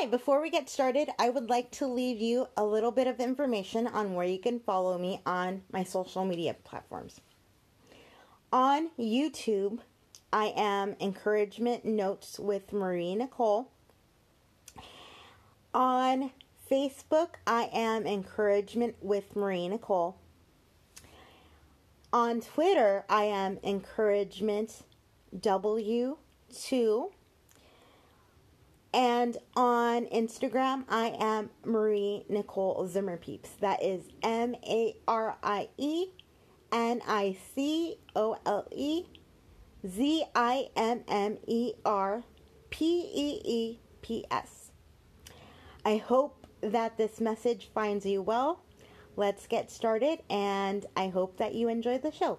Hi, before we get started, I would like to leave you a little bit of information on where you can follow me on my social media platforms. On YouTube, I am Encouragement Notes with Marie Nicole. On Facebook, I am Encouragement with Marie Nicole. On Twitter, I am Encouragement W2. And on Instagram, I am Marie Nicole Zimmer Peeps. That is M A R I E N I C O L E Z I M M E R P E E P S. I hope that this message finds you well. Let's get started, and I hope that you enjoy the show.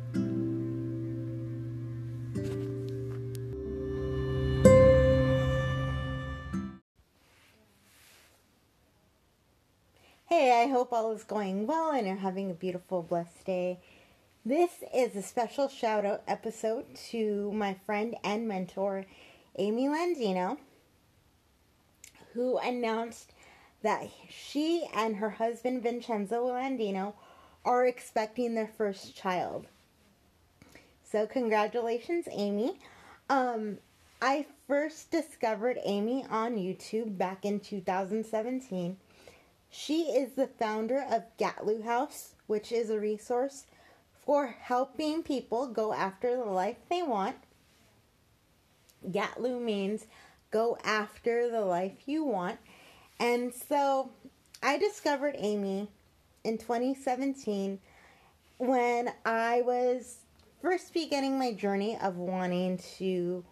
Hey, I hope all is going well and you're having a beautiful, blessed day. This is a special shout out episode to my friend and mentor, Amy Landino, who announced that she and her husband, Vincenzo Landino, are expecting their first child. So, congratulations, Amy. Um, I first discovered Amy on YouTube back in 2017 she is the founder of Gatlu House, which is a resource for helping people go after the life they want. Gatlu means go after the life you want. And so I discovered Amy in 2017 when I was first beginning my journey of wanting to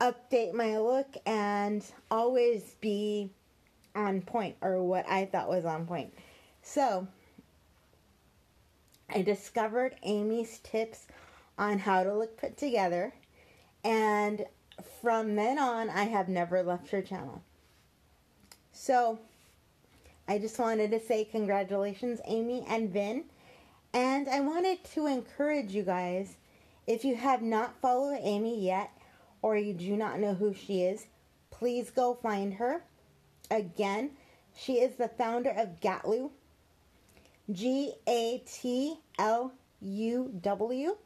update my look and always be on point or what I thought was on point. So, I discovered Amy's tips on how to look put together, and from then on, I have never left her channel. So, I just wanted to say congratulations, Amy and Vin. And I wanted to encourage you guys if you have not followed Amy yet or you do not know who she is, please go find her Again, she is the founder of Gatlu, G A T L U W.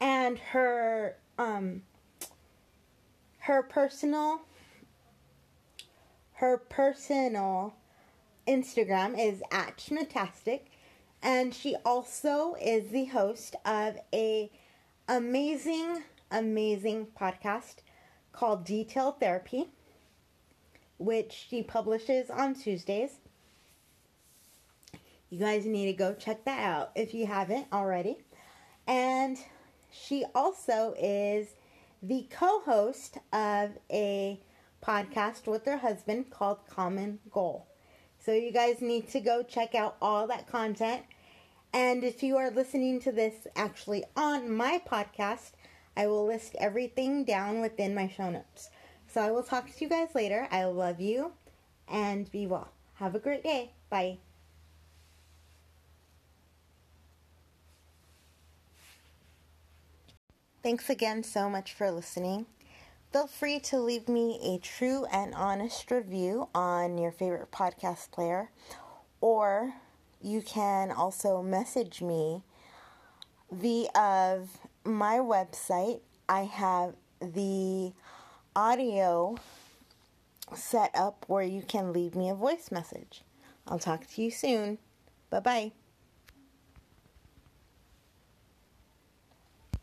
And her um her personal her personal Instagram is at Schnatastic and she also is the host of a amazing amazing podcast called Detail Therapy which she publishes on Tuesdays. You guys need to go check that out if you haven't already. And she also is the co host of a podcast with her husband called Common Goal. So you guys need to go check out all that content. And if you are listening to this actually on my podcast, I will list everything down within my show notes. So I will talk to you guys later. I love you and be well. Have a great day. Bye. Thanks again so much for listening. Feel free to leave me a true and honest review on your favorite podcast player, or you can also message me via my website. I have the audio set up where you can leave me a voice message. I'll talk to you soon. Bye bye.